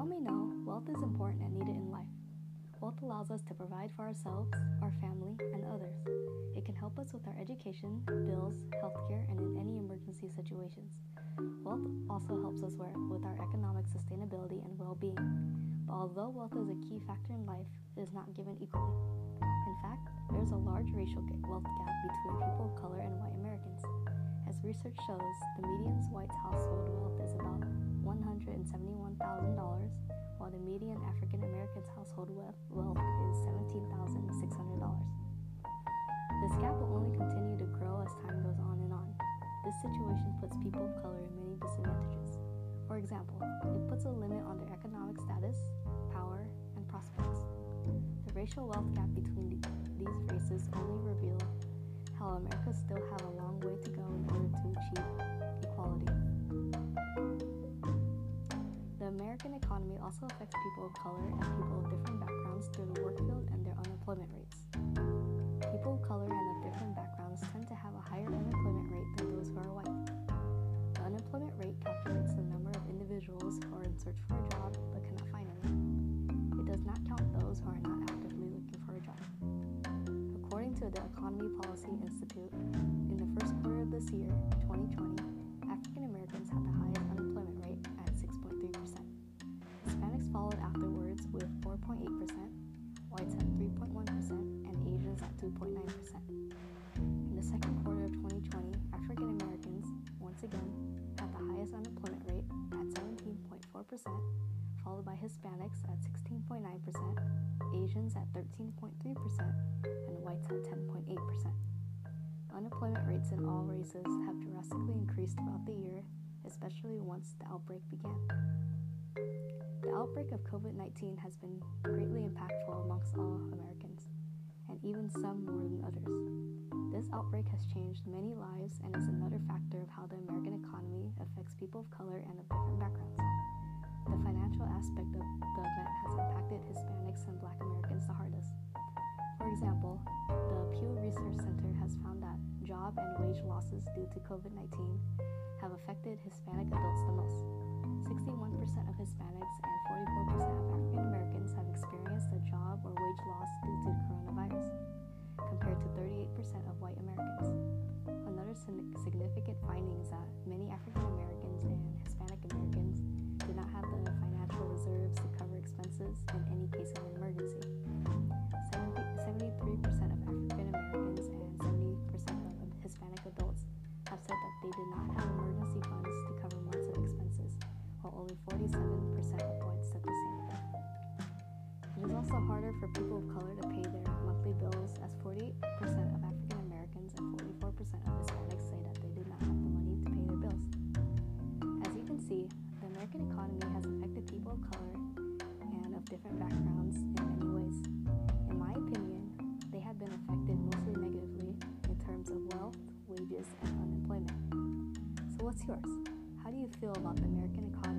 all may know, wealth is important and needed in life. Wealth allows us to provide for ourselves, our family, and others. It can help us with our education, bills, healthcare, and in any emergency situations. Wealth also helps us with our economic sustainability and well being. But although wealth is a key factor in life, it is not given equally. In fact, there is a large racial wealth gap between people of color and white Americans. As research shows, the median white household wealth is about $171,000, while the median African American's household wealth is $17,600. This gap will only continue to grow as time goes on and on. This situation puts people of color in many disadvantages. For example, it puts a limit on their economic status, power, and prospects. The racial wealth gap between these races only reveal how America still have a long way also affects people of color and people of different backgrounds through the work field and their unemployment rates. People of color and of different backgrounds tend to have a higher unemployment rate than those who are white. The unemployment rate calculates the number of individuals who are in search for a job but cannot find any. It does not count those who are not actively looking for a job. According to the Economy Policy 2.9%. In the second quarter of 2020, African Americans once again had the highest unemployment rate at 17.4%, followed by Hispanics at 16.9%, Asians at 13.3%, and whites at 10.8%. Unemployment rates in all races have drastically increased throughout the year, especially once the outbreak began. The outbreak of COVID 19 has been greatly impactful amongst all Americans even some more than others. This outbreak has changed many lives and is another factor of how the American economy affects people of color and of different backgrounds. The financial aspect of the event has impacted Hispanics and Black Americans the hardest. For example, the Pew Research Center has found that job and wage losses due to COVID 19 have affected Hispanic adults the most. 61% of Hispanics and 44% of African Americans have experienced significant finding is that many African Americans and Hispanic Americans do not have the financial reserves to cover expenses in any case of emergency. 70, 73% of African Americans and 70% of Hispanic adults have said that they did not have emergency funds to cover months of expenses, while only 47% of whites said the same. It is also harder for people of color to pay their monthly bills, as 48% of what's yours? How do you feel about the American economy